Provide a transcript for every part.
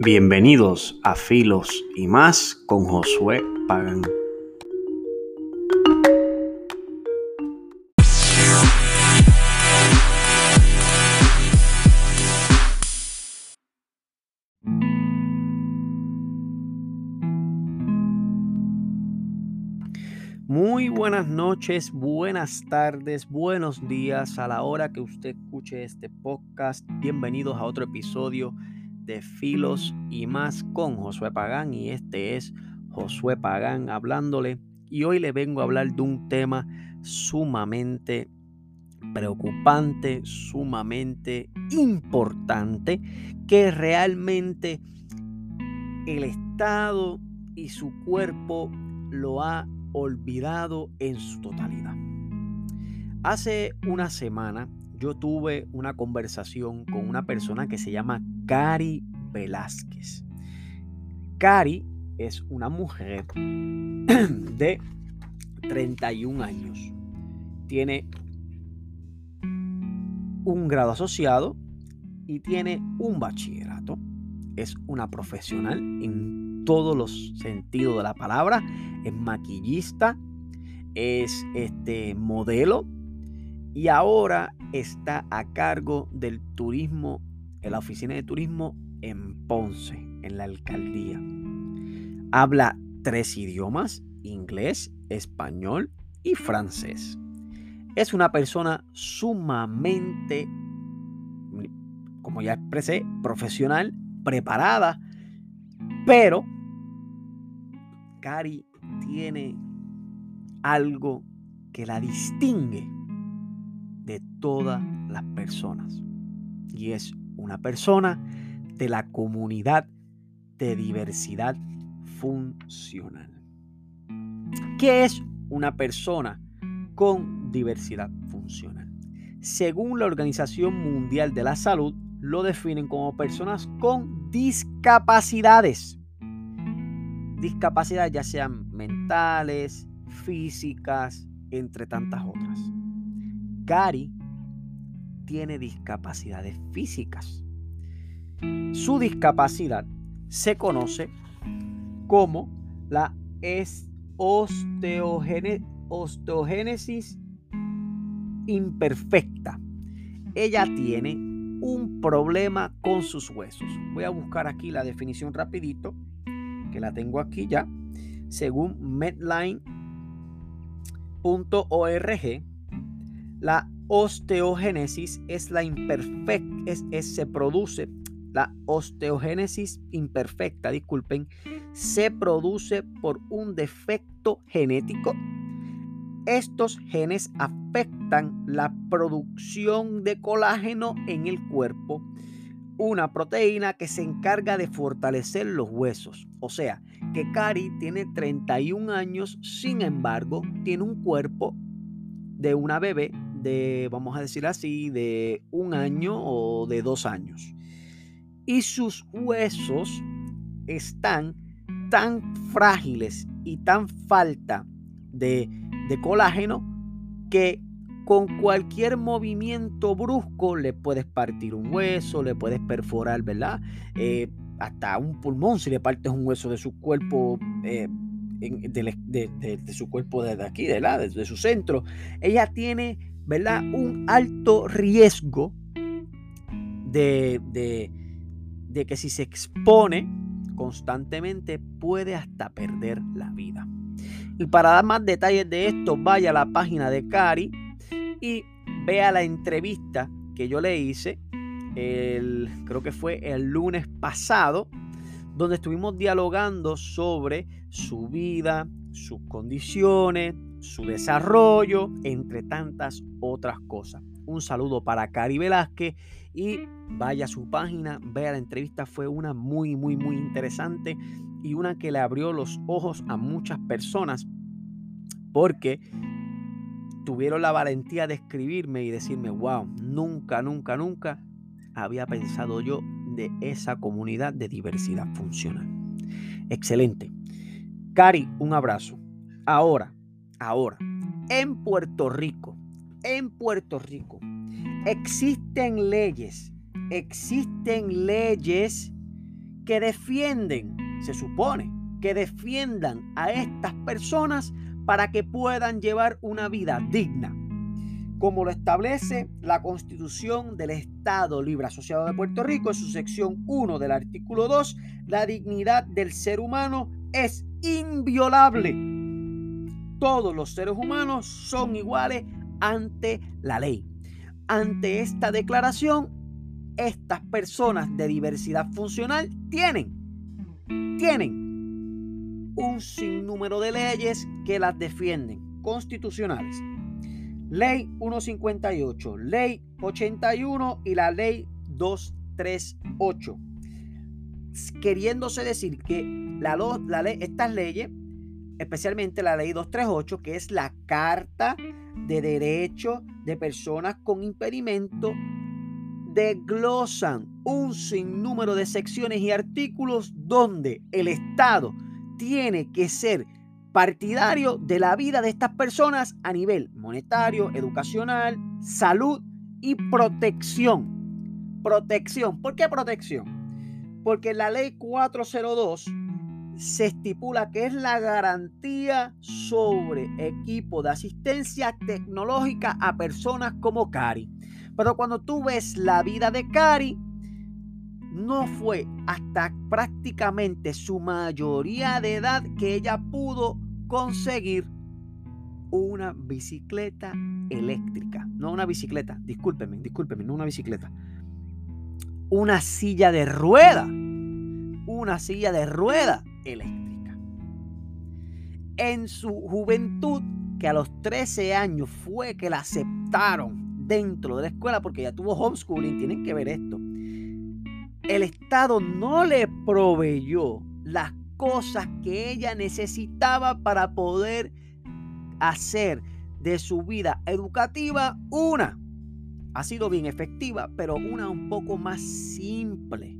Bienvenidos a Filos y más con Josué Pagán. Muy buenas noches, buenas tardes, buenos días a la hora que usted escuche este podcast. Bienvenidos a otro episodio de Filos y más con Josué Pagán y este es Josué Pagán hablándole y hoy le vengo a hablar de un tema sumamente preocupante, sumamente importante que realmente el Estado y su cuerpo lo ha olvidado en su totalidad. Hace una semana yo tuve una conversación con una persona que se llama Cari Velázquez. Cari es una mujer de 31 años. Tiene un grado asociado y tiene un bachillerato. Es una profesional en todos los sentidos de la palabra. Es maquillista, es este modelo y ahora está a cargo del turismo, en la oficina de turismo en Ponce, en la alcaldía. Habla tres idiomas, inglés, español y francés. Es una persona sumamente, como ya expresé, profesional, preparada, pero Cari tiene algo que la distingue de todas las personas. Y es una persona de la comunidad de diversidad funcional. ¿Qué es una persona con diversidad funcional? Según la Organización Mundial de la Salud, lo definen como personas con discapacidades. Discapacidades ya sean mentales, físicas, entre tantas otras. Cari tiene discapacidades físicas. Su discapacidad se conoce como la osteogénesis imperfecta. Ella tiene un problema con sus huesos. Voy a buscar aquí la definición rapidito, que la tengo aquí ya. Según medline.org, la osteogénesis es la imperfecta, se produce, la osteogénesis imperfecta, disculpen, se produce por un defecto genético. Estos genes afectan la producción de colágeno en el cuerpo, una proteína que se encarga de fortalecer los huesos. O sea, que Cari tiene 31 años, sin embargo, tiene un cuerpo de una bebé de, vamos a decir así, de un año o de dos años. Y sus huesos están tan frágiles y tan falta de, colágeno que con cualquier movimiento brusco le puedes partir un hueso, le puedes perforar, ¿verdad? Eh, hasta un pulmón si le partes un hueso de su cuerpo. Eh, de, su cuerpo desde aquí, de, la, de su centro. Ella tiene ¿verdad? Un alto riesgo de, de, que si se expone constantemente puede hasta perder la vida. Y para dar más detalles de esto, vaya a la página de Cari y vea la entrevista que yo le hice, el, creo que fue el lunes pasado, donde estuvimos dialogando sobre su vida, sus condiciones, su desarrollo, entre tantas otras cosas. Un saludo para Cari Velázquez y vaya a su página, vea la entrevista, fue una muy, muy, muy interesante y una que le abrió los ojos a muchas personas porque tuvieron la valentía de escribirme y decirme, wow, nunca, nunca, nunca había pensado yo de esa comunidad de diversidad funcional. Excelente. Cari, un abrazo. Ahora, Ahora, en Puerto Rico, en Puerto Rico, existen leyes, existen leyes que defienden, se supone, que defiendan a estas personas para que puedan llevar una vida digna, como lo establece la Constitución del Estado Libre Asociado de Puerto Rico en su sección 1 del artículo 2, la dignidad del ser humano es inviolable. Todos los seres humanos son iguales ante la ley. Ante esta declaración, estas personas de diversidad funcional tienen, tienen un sinnúmero de leyes que las defienden, constitucionales. Ley 158, Ley 81 y la Ley 238. Queriéndose decir que la, estas leyes, especialmente la Ley 238, que es la Carta de Derechos de Personas con Impedimento, desglosan un sinnúmero de secciones y artículos donde el Estado tiene que ser partidario de la vida de estas personas a nivel monetario, educacional, salud y protección. Protección. ¿Por qué protección? Porque la ley 402 se estipula que es la garantía sobre equipo de asistencia tecnológica a personas como Cari. Pero cuando tú ves la vida de Cari, no fue hasta prácticamente su mayoría de edad que ella pudo conseguir una bicicleta eléctrica. No una bicicleta, discúlpeme, discúlpeme, no una bicicleta. Una silla de rueda. Una silla de rueda eléctrica. En su juventud, que a los 13 años fue que la aceptaron dentro de la escuela, porque ya tuvo homeschooling, tienen que ver esto. El Estado no le proveyó las cosas que ella necesitaba para poder hacer de su vida educativa una. Ha sido bien efectiva, pero una un poco más simple.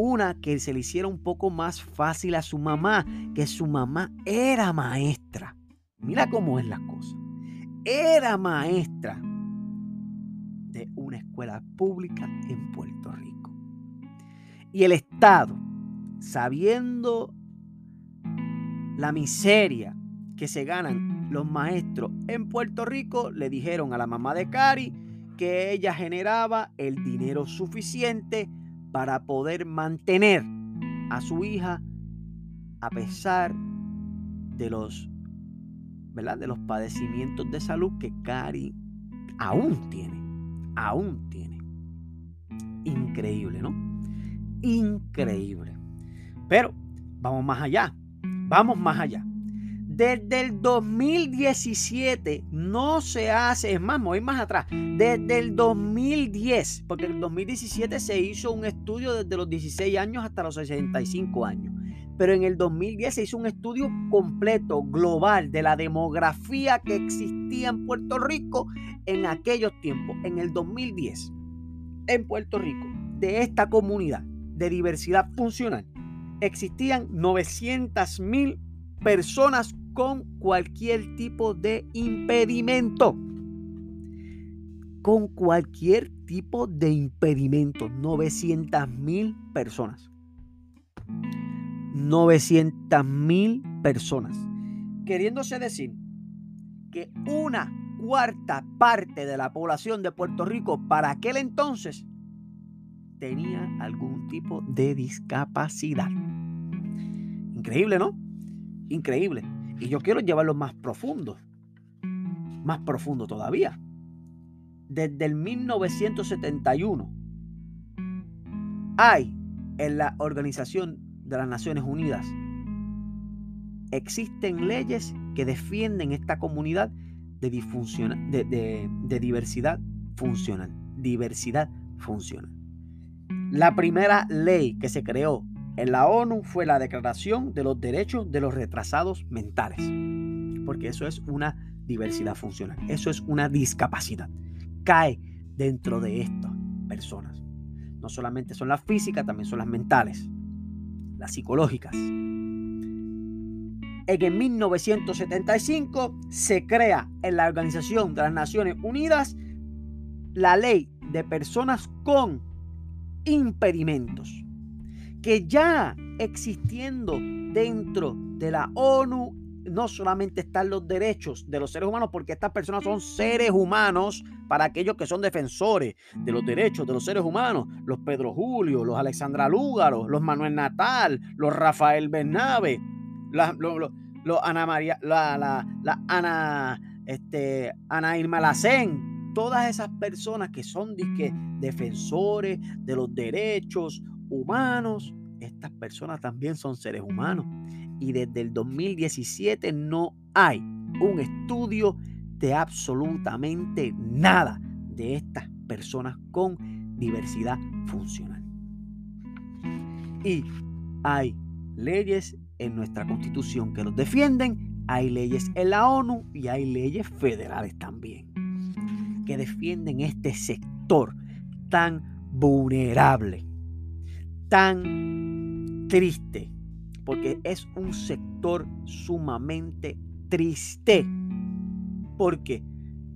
Una que se le hiciera un poco más fácil a su mamá, que su mamá era maestra. Mira cómo es la cosa. Era maestra de una escuela pública en Puerto Rico. Y el Estado, sabiendo la miseria que se ganan los maestros en Puerto Rico, le dijeron a la mamá de Cari que ella generaba el dinero suficiente para poder mantener a su hija a pesar de los, ¿verdad? De los padecimientos de salud que Cari aún tiene, aún tiene. Increíble, ¿no? Increíble. Pero vamos más allá. Vamos más allá. Desde el 2017 no se hace, es más, voy más atrás, desde el 2010, porque en el 2017 se hizo un estudio desde los 16 años hasta los 65 años, pero en el 2010 se hizo un estudio completo, global, de la demografía que existía en Puerto Rico en aquellos tiempos, en el 2010, en Puerto Rico, de esta comunidad de diversidad funcional existían 900 mil personas con cualquier tipo de impedimento. Con cualquier tipo de impedimento. 900 mil personas. 900 mil personas. Queriéndose decir que una cuarta parte de la población de Puerto Rico para aquel entonces tenía algún tipo de discapacidad. Increíble, ¿no? Increíble. Y yo quiero llevarlo más profundo. Más profundo todavía. Desde el 1971 hay en la Organización de las Naciones Unidas existen leyes que defienden esta comunidad de, de, diversidad funcional. Diversidad funcional. La primera ley que se creó en la ONU fue la Declaración de los Derechos de los Retrasados Mentales, porque eso es una diversidad funcional, eso es una discapacidad. Cae dentro de estas personas. No solamente son las físicas, también son las mentales, las psicológicas. En el 1975 se crea en la Organización de las Naciones Unidas la ley de personas con impedimentos, que ya existiendo dentro de la ONU no solamente están los derechos de los seres humanos, porque estas personas son seres humanos para aquellos que son defensores de los derechos de los seres humanos, los Pedro Julio, los Alexandra Lúgaro, los Manuel Natal, los Rafael Bernabe, los, Ana María, la, la, Ana, este, Ana Irma Lacén, todas esas personas que son defensores de los derechos humanos, estas personas también son seres humanos y desde el 2017 no hay un estudio de absolutamente nada de estas personas con diversidad funcional. Y hay leyes en nuestra constitución que los defienden, hay leyes en la ONU y hay leyes federales también que defienden este sector tan vulnerable, tan triste, porque es un sector sumamente triste. ¿Por qué?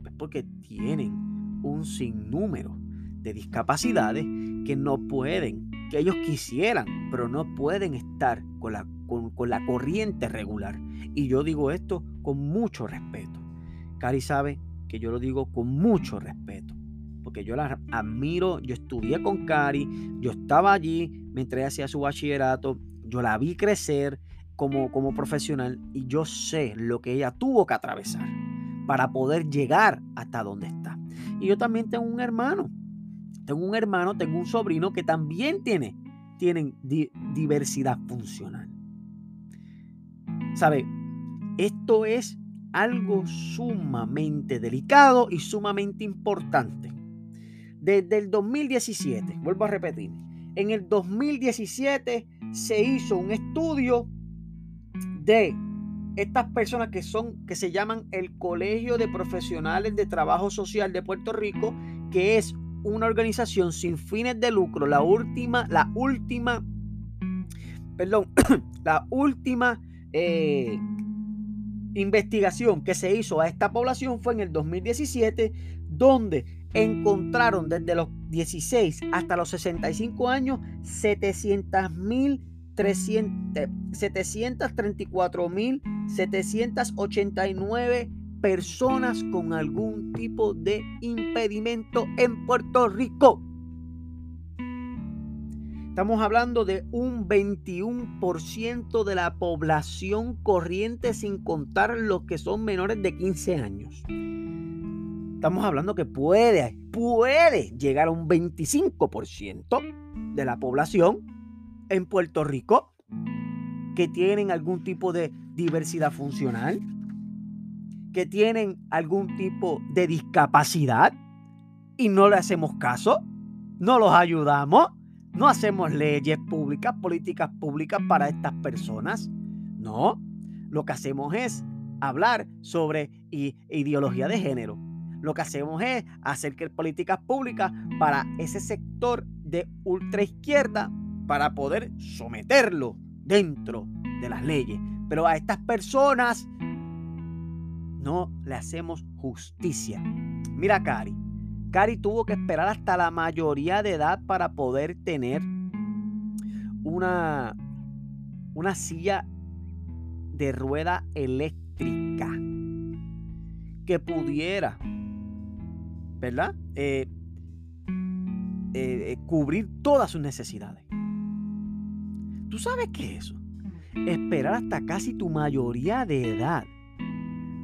Pues porque tienen un sinnúmero de discapacidades que no pueden, que ellos quisieran, pero no pueden estar con la, con, la corriente regular. Y yo digo esto con mucho respeto. Cari sabe que yo lo digo con mucho respeto porque yo la admiro, yo estudié con Cari, yo estaba allí mientras hacía su bachillerato, yo la vi crecer como, como profesional y yo sé lo que ella tuvo que atravesar para poder llegar hasta donde está. Y yo también tengo un hermano. Tengo un hermano, tengo un sobrino que también tiene tienen diversidad funcional. ¿Sabe? Esto es algo sumamente delicado y sumamente importante. Desde el 2017, vuelvo a repetir, en el 2017 se hizo un estudio de estas personas que son que se llaman el Colegio de Profesionales de Trabajo Social de Puerto Rico, que es una organización sin fines de lucro, la última, la última, perdón, la última eh, investigación que se hizo a esta población fue en el 2017, donde encontraron desde los 16 hasta los 65 años 734.789 personas con algún tipo de impedimento en Puerto Rico. Estamos hablando de un 21% de la población corriente sin contar los que son menores de 15 años. Estamos hablando que puede, puede llegar a un 25% de la población en Puerto Rico que tienen algún tipo de diversidad funcional, que tienen algún tipo de discapacidad y no le hacemos caso, no los ayudamos, no hacemos leyes públicas, políticas públicas para estas personas. No, lo que hacemos es hablar sobre ideología de género lo que hacemos es hacer que políticas públicas para ese sector de ultraizquierda para poder someterlo dentro de las leyes. Pero a estas personas no le hacemos justicia. Mira Cari. Cari tuvo que esperar hasta la mayoría de edad para poder tener una, una silla de rueda eléctrica que pudiera ¿verdad? Eh, eh, cubrir todas sus necesidades. ¿Tú sabes qué es eso? Esperar hasta casi tu mayoría de edad.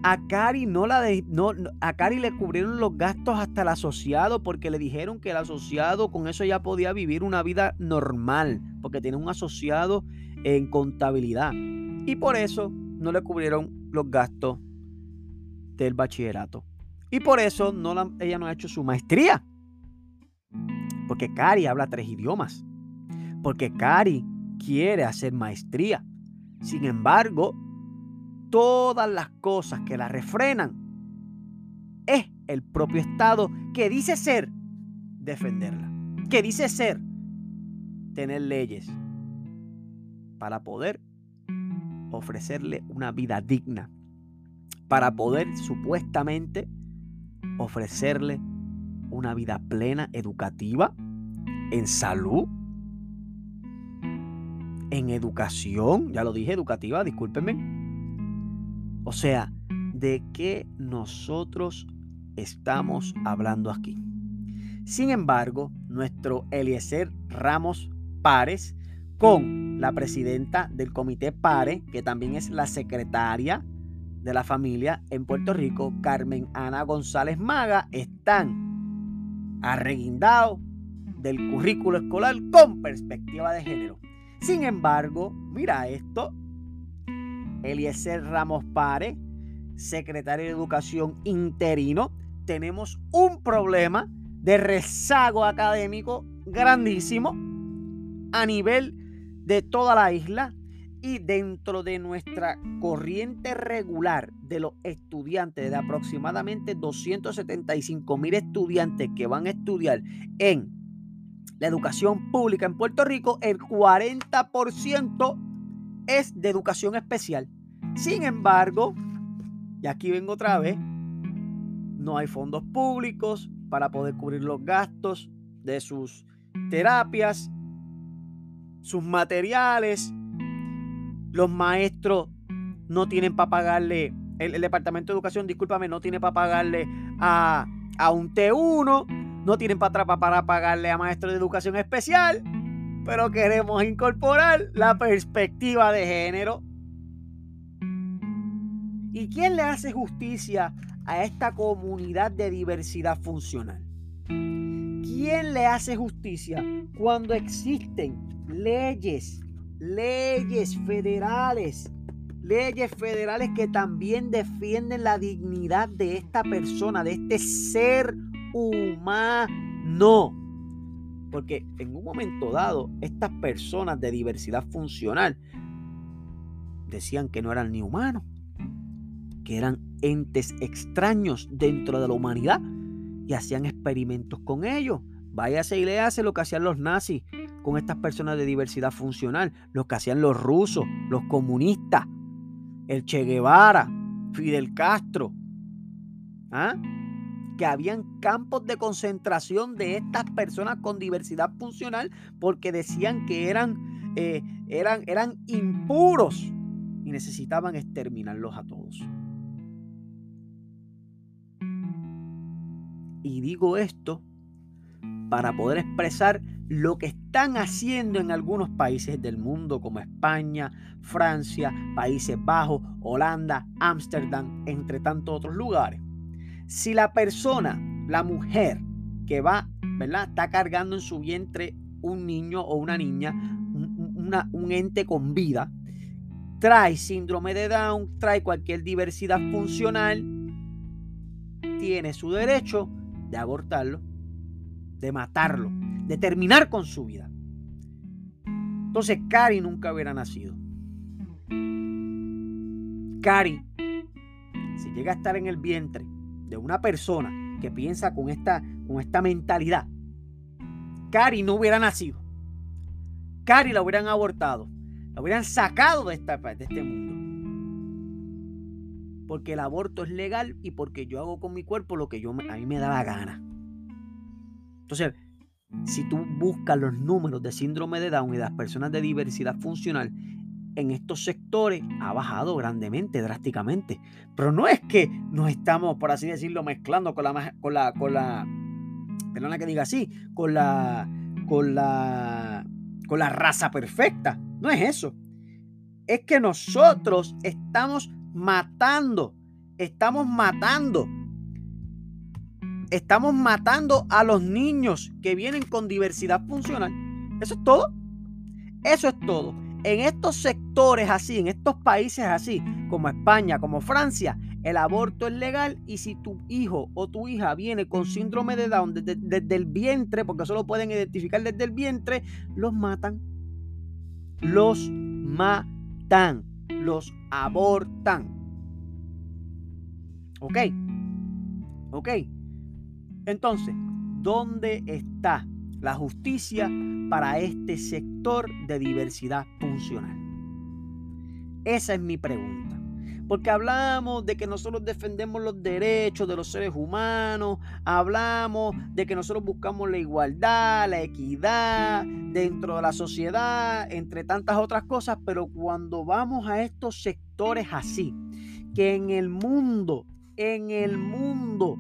A Cari, no la no, a Cari le cubrieron los gastos hasta el asociado porque le dijeron que el asociado con eso ya podía vivir una vida normal porque tiene un asociado en contabilidad. Y por eso no le cubrieron los gastos del bachillerato. Y por eso no ella no ha hecho su maestría. Porque Cari habla tres idiomas. Porque Cari quiere hacer maestría. Sin embargo, todas las cosas que la refrenan es el propio Estado que dice ser defenderla. Que dice ser tener leyes para poder ofrecerle una vida digna. Para poder supuestamente ofrecerle una vida plena, educativa, en salud. en educación, ya lo dije, educativa, discúlpenme. O sea, ¿de qué nosotros estamos hablando aquí? Sin embargo, nuestro Eliezer Ramos Párez, con la presidenta del comité PARE, que también es la secretaria de la familia en Puerto Rico, Carmen Ana González Maga, están arreguindados del currículo escolar con perspectiva de género. Sin embargo, mira esto, Eliezer Ramos Pare, secretario de Educación interino, tenemos un problema de rezago académico grandísimo a nivel de toda la isla y dentro de nuestra corriente regular de los estudiantes, de aproximadamente 275 mil estudiantes que van a estudiar en la educación pública en Puerto Rico, el 40% es de educación especial. Sin embargo, y aquí vengo otra vez, no hay fondos públicos para poder cubrir los gastos de sus terapias, sus materiales. Los maestros no tienen para pagarle, el, Departamento de Educación, discúlpame, no tiene para pagarle a, a un T1 no tienen para, para pagarle a maestros de educación especial, pero queremos incorporar la perspectiva de género. ¿Y quién le hace justicia a esta comunidad de diversidad funcional? ¿Quién le hace justicia cuando existen leyes, leyes federales, leyes federales que también defienden la dignidad de esta persona, de este ser humano. Porque en un momento dado, estas personas de diversidad funcional decían que no eran ni humanos, que eran entes extraños dentro de la humanidad y hacían experimentos con ellos. Váyase y le hace lo que hacían los nazis con estas personas de diversidad funcional, lo que hacían los rusos, los comunistas, el Che Guevara, Fidel Castro. ¿Ah? que habían campos de concentración de estas personas con diversidad funcional porque decían que eran, eh, eran, eran impuros y necesitaban exterminarlos a todos. Y digo esto para poder expresar lo que están haciendo en algunos países del mundo como España, Francia, Países Bajos, Holanda, Ámsterdam, entre tantos otros lugares. Si la persona, la mujer que va, ¿verdad? Está cargando en su vientre un niño o una niña, un ente con vida, trae síndrome de Down, trae cualquier diversidad funcional, tiene su derecho de abortarlo, de matarlo, de terminar con su vida. Entonces, Cari nunca hubiera nacido. Cari, si llega a estar en el vientre de una persona que piensa con esta, con esta mentalidad, Cari no hubiera nacido. Cari la hubieran abortado. La hubieran sacado de, esta, de este mundo. Porque el aborto es legal y porque yo hago con mi cuerpo lo que yo, a mí me da la gana. Entonces, si tú buscas los números de síndrome de Down y de las personas de diversidad funcional en estos sectores ha bajado grandemente, drásticamente. Pero no es que nos estamos, por así decirlo, mezclando con la, con la, con la, perdona que diga así, con la, con la, con la raza perfecta. No es eso. Es que nosotros estamos matando, estamos matando, estamos matando a los niños que vienen con diversidad funcional. Eso es todo. Eso es todo en estos sectores así, en estos países así, como España, como Francia, el aborto es legal y si tu hijo o tu hija viene con síndrome de Down desde, el vientre, porque solo pueden identificar desde el vientre, los matan. Los matan. Los abortan. ¿Ok? ¿Ok? Entonces, ¿dónde está la justicia para este sector de diversidad funcional? Esa es mi pregunta. Porque hablamos de que nosotros defendemos los derechos de los seres humanos, hablamos de que nosotros buscamos la igualdad, la equidad dentro de la sociedad, entre tantas otras cosas, pero cuando vamos a estos sectores así, que en el mundo, en el mundo,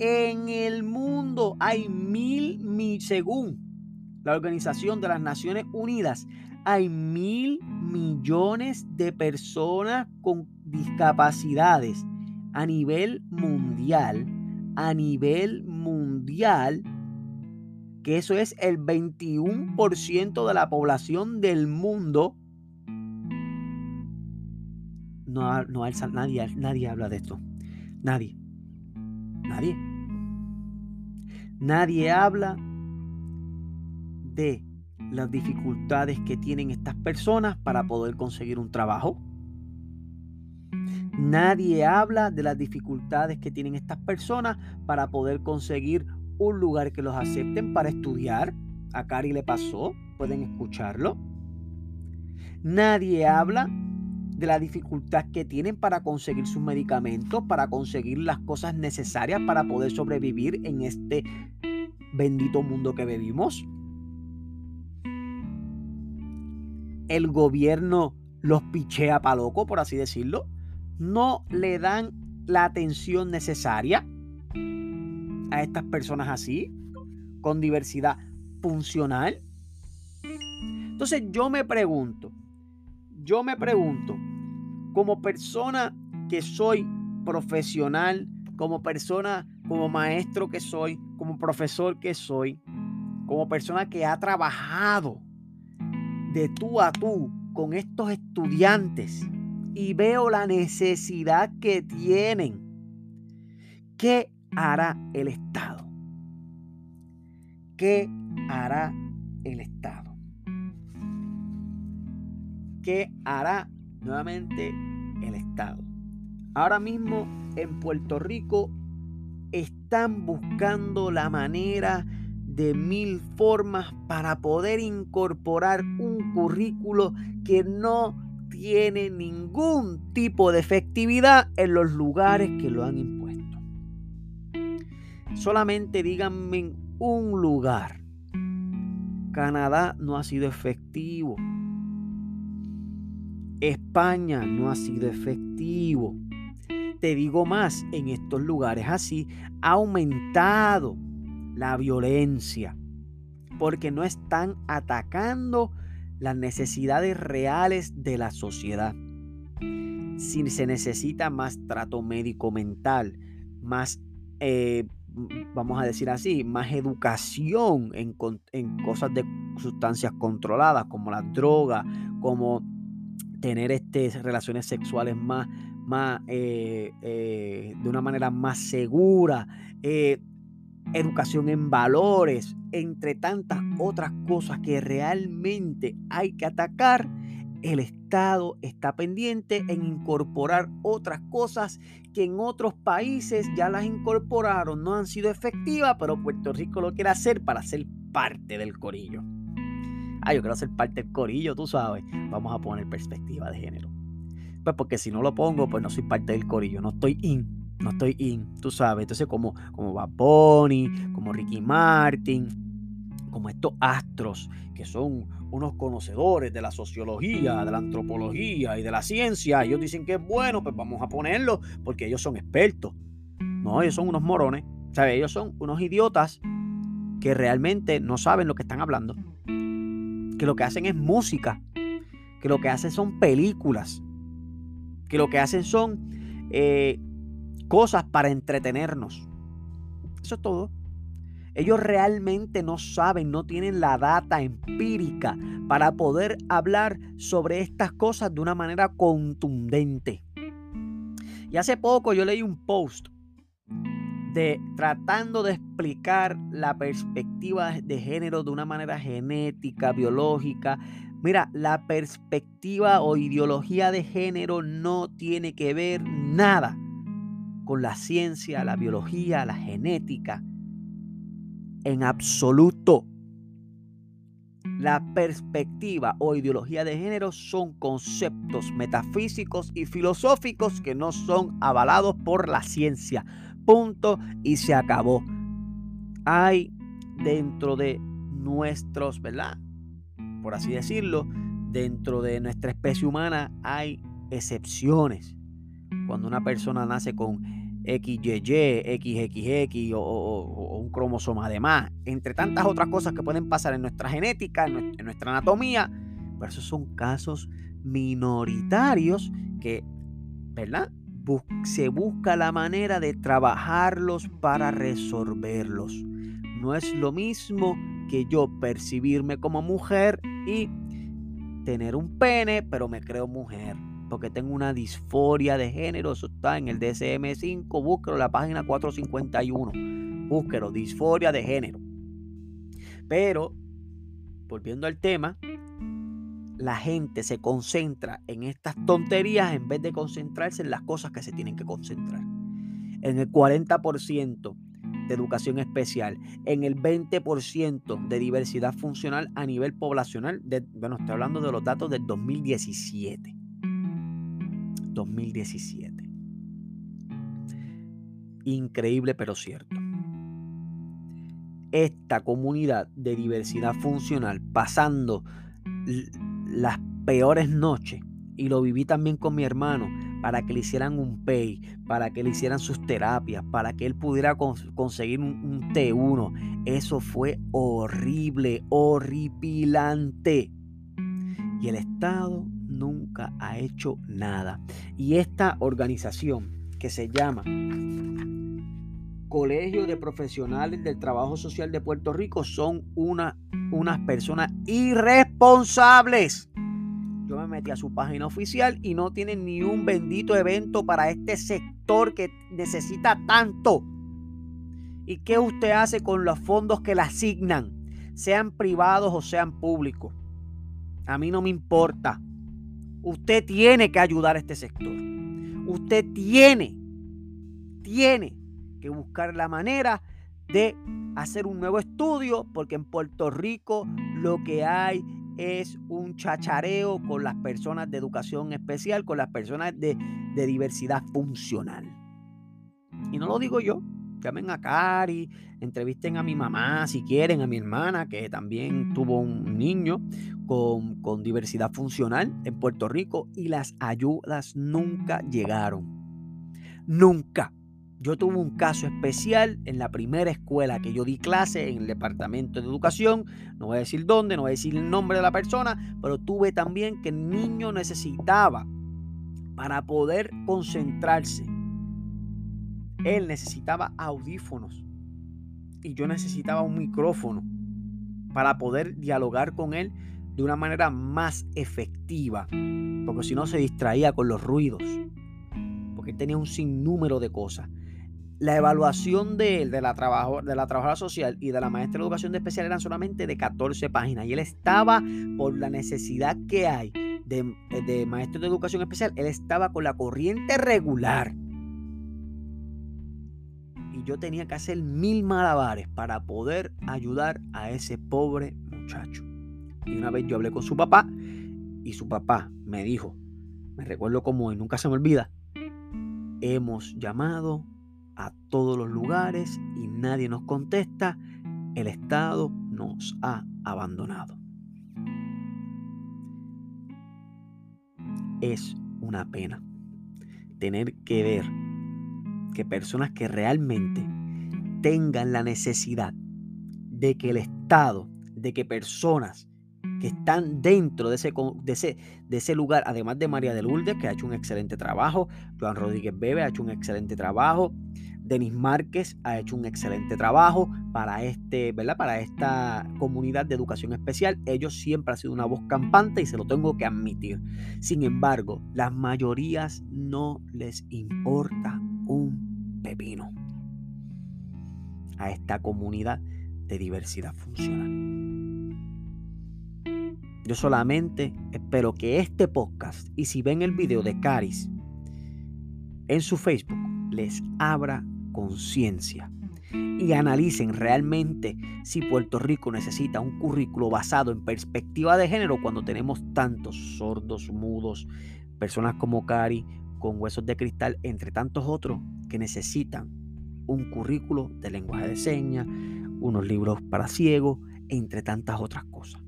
en el mundo hay mil, mil, según la Organización de las Naciones Unidas, hay mil millones de personas con discapacidades a nivel mundial, a nivel mundial, que eso es el 21% de la población del mundo. No, no nadie, nadie habla de esto. Nadie. Nadie. Nadie habla de las dificultades que tienen estas personas para poder conseguir un trabajo. Nadie habla de las dificultades que tienen estas personas para poder conseguir un lugar que los acepten para estudiar. A Cari le pasó, pueden escucharlo. Nadie habla de la dificultad que tienen para conseguir sus medicamentos, para conseguir las cosas necesarias para poder sobrevivir en este bendito mundo que vivimos. el gobierno los pichea para loco, por así decirlo. No le dan la atención necesaria a estas personas así, con diversidad funcional. Entonces yo me pregunto, yo me pregunto, como persona que soy profesional, como persona, como maestro que soy, como profesor que soy, como persona que ha trabajado de tú a tú con estos estudiantes y veo la necesidad que tienen, ¿qué hará el Estado? ¿Qué hará el Estado? ¿Qué hará nuevamente el Estado? Ahora mismo en Puerto Rico están buscando la manera de mil formas para poder incorporar un currículo que no tiene ningún tipo de efectividad en los lugares que lo han impuesto. Solamente díganme un lugar. Canadá no ha sido efectivo. España no ha sido efectivo. Te digo más, en estos lugares así ha aumentado la violencia, porque no están atacando las necesidades reales de la sociedad. Si se necesita más trato médico mental, más, eh, vamos a decir así, más educación en, cosas de sustancias controladas, como la droga, como tener este, relaciones sexuales más, más eh, eh, de una manera más segura, educación en valores, entre tantas otras cosas que realmente hay que atacar, el Estado está pendiente en incorporar otras cosas que en otros países ya las incorporaron, no han sido efectivas, pero Puerto Rico lo quiere hacer para ser parte del corillo. Ah, yo quiero ser parte del corillo, tú sabes. Vamos a poner perspectiva de género. Pues porque si no lo pongo, pues no soy parte del corillo, no estoy in no estoy in, tú sabes. Entonces, como, como Bad como Ricky Martin, como estos astros que son unos conocedores de la sociología, de la antropología y de la ciencia, ellos dicen que es bueno, pues vamos a ponerlo porque ellos son expertos. No, ellos son unos morones, ¿sabes? Ellos son unos idiotas que realmente no saben lo que están hablando, que lo que hacen es música, que lo que hacen son películas, que lo que hacen son eh, cosas para entretenernos. Eso es todo. Ellos realmente no saben, no tienen la data empírica para poder hablar sobre estas cosas de una manera contundente. Y hace poco yo leí un post de tratando de explicar la perspectiva de género de una manera genética, biológica. Mira, la perspectiva o ideología de género no tiene que ver nada con la ciencia, la biología, la genética. En absoluto. La perspectiva o ideología de género son conceptos metafísicos y filosóficos que no son avalados por la ciencia. Punto y se acabó. Hay dentro de nuestros, ¿verdad? Por así decirlo, dentro de nuestra especie humana hay excepciones. Cuando una persona nace con XYY, XXX o, un cromosoma de más, entre tantas otras cosas que pueden pasar en nuestra genética, en nuestra, anatomía, pero esos son casos minoritarios que, ¿verdad? Se busca la manera de trabajarlos para resolverlos. No es lo mismo que yo percibirme como mujer y tener un pene, pero me creo mujer porque tengo una disforia de género. Eso está en el DSM5. Búsquelo la página 451. Búsquelo, disforia de género. Pero, volviendo al tema, la gente se concentra en estas tonterías en vez de concentrarse en las cosas que se tienen que concentrar. En el 40% de educación especial, en el 20% de diversidad funcional a nivel poblacional. bueno, estoy hablando de los datos del 2017. 2017. Increíble pero cierto. Esta comunidad de diversidad funcional pasando las peores noches y lo viví también con mi hermano para que le hicieran un pay, para que le hicieran sus terapias, para que él pudiera conseguir un, un T1. Eso fue horrible, horripilante. Y el Estado nunca ha hecho nada. Y esta organización que se llama Colegio de Profesionales del Trabajo Social de Puerto Rico son una, unas personas irresponsables. Yo me metí a su página oficial y no tienen ni un bendito evento para este sector que necesita tanto. ¿Y qué usted hace con los fondos que le asignan? Sean privados o sean públicos. A mí no me importa. Usted tiene que ayudar a este sector. Usted tiene, tiene que buscar la manera de hacer un nuevo estudio, porque en Puerto Rico lo que hay es un chachareo con las personas de educación especial, con las personas de, diversidad funcional. Y no lo digo yo, llamen a Cari, entrevisten a mi mamá si quieren, a mi hermana que también tuvo un niño con, con diversidad funcional en Puerto Rico y las ayudas nunca llegaron. Nunca. Yo tuve un caso especial en la primera escuela que yo di clase en el departamento de educación. No voy a decir dónde, no voy a decir el nombre de la persona, pero tuve también que el niño necesitaba para poder concentrarse él necesitaba audífonos y yo necesitaba un micrófono para poder dialogar con él de una manera más efectiva, porque si no se distraía con los ruidos, porque tenía un sinnúmero de cosas. La evaluación de él, de la, trabajo, trabajadora social y de la maestra de educación especial eran solamente de 14 páginas y él estaba por la necesidad que hay de, de de educación especial, él estaba con la corriente regular yo tenía que hacer mil malabares para poder ayudar a ese pobre muchacho. Y una vez yo hablé con su papá y su papá me dijo, me recuerdo como y nunca se me olvida, hemos llamado a todos los lugares y nadie nos contesta, el Estado nos ha abandonado. Es una pena tener que ver que personas que realmente tengan la necesidad de que el Estado, de que personas que están dentro de ese, de ese, de ese lugar, además de María de Lourdes, que ha hecho un excelente trabajo, Joan Rodríguez Bebe ha hecho un excelente trabajo, Denis Márquez ha hecho un excelente trabajo para, este, ¿verdad? para esta comunidad de educación especial. Ellos siempre han sido una voz campante y se lo tengo que admitir. Sin embargo, las mayorías no les importa un pepino a esta comunidad de diversidad funcional. Yo solamente espero que este podcast y si ven el video de Caris en su Facebook les abra conciencia y analicen realmente si Puerto Rico necesita un currículo basado en perspectiva de género cuando tenemos tantos sordos, mudos, personas como Cari con huesos de cristal, entre tantos otros que necesitan un currículo de lenguaje de señas, unos libros para ciegos, entre tantas otras cosas.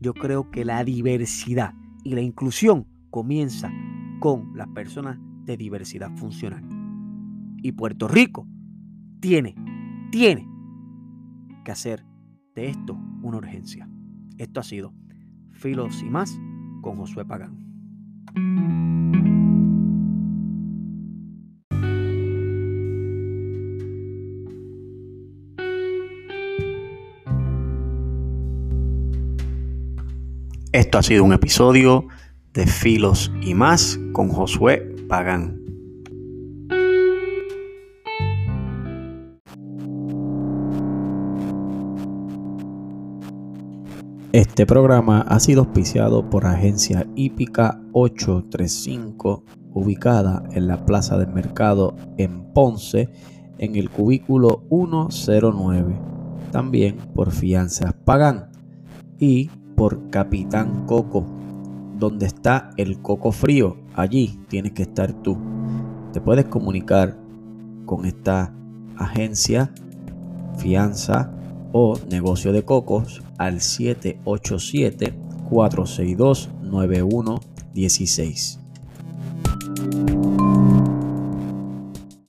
Yo creo que la diversidad y la inclusión comienza con las personas de diversidad funcional. Y Puerto Rico tiene, tiene que hacer de esto una urgencia. Esto ha sido Filos y más con Josué Pagán. Esto ha sido un episodio de Filos y más con Josué Pagán. Este programa ha sido auspiciado por Agencia Hípica 835, ubicada en la Plaza del Mercado en Ponce, en el cubículo 109. También por Fianzas Pagán y por Capitán Coco. Donde está el coco frío, allí tienes que estar tú. Te puedes comunicar con esta agencia, fianza o negocio de cocos al 787 462 9116.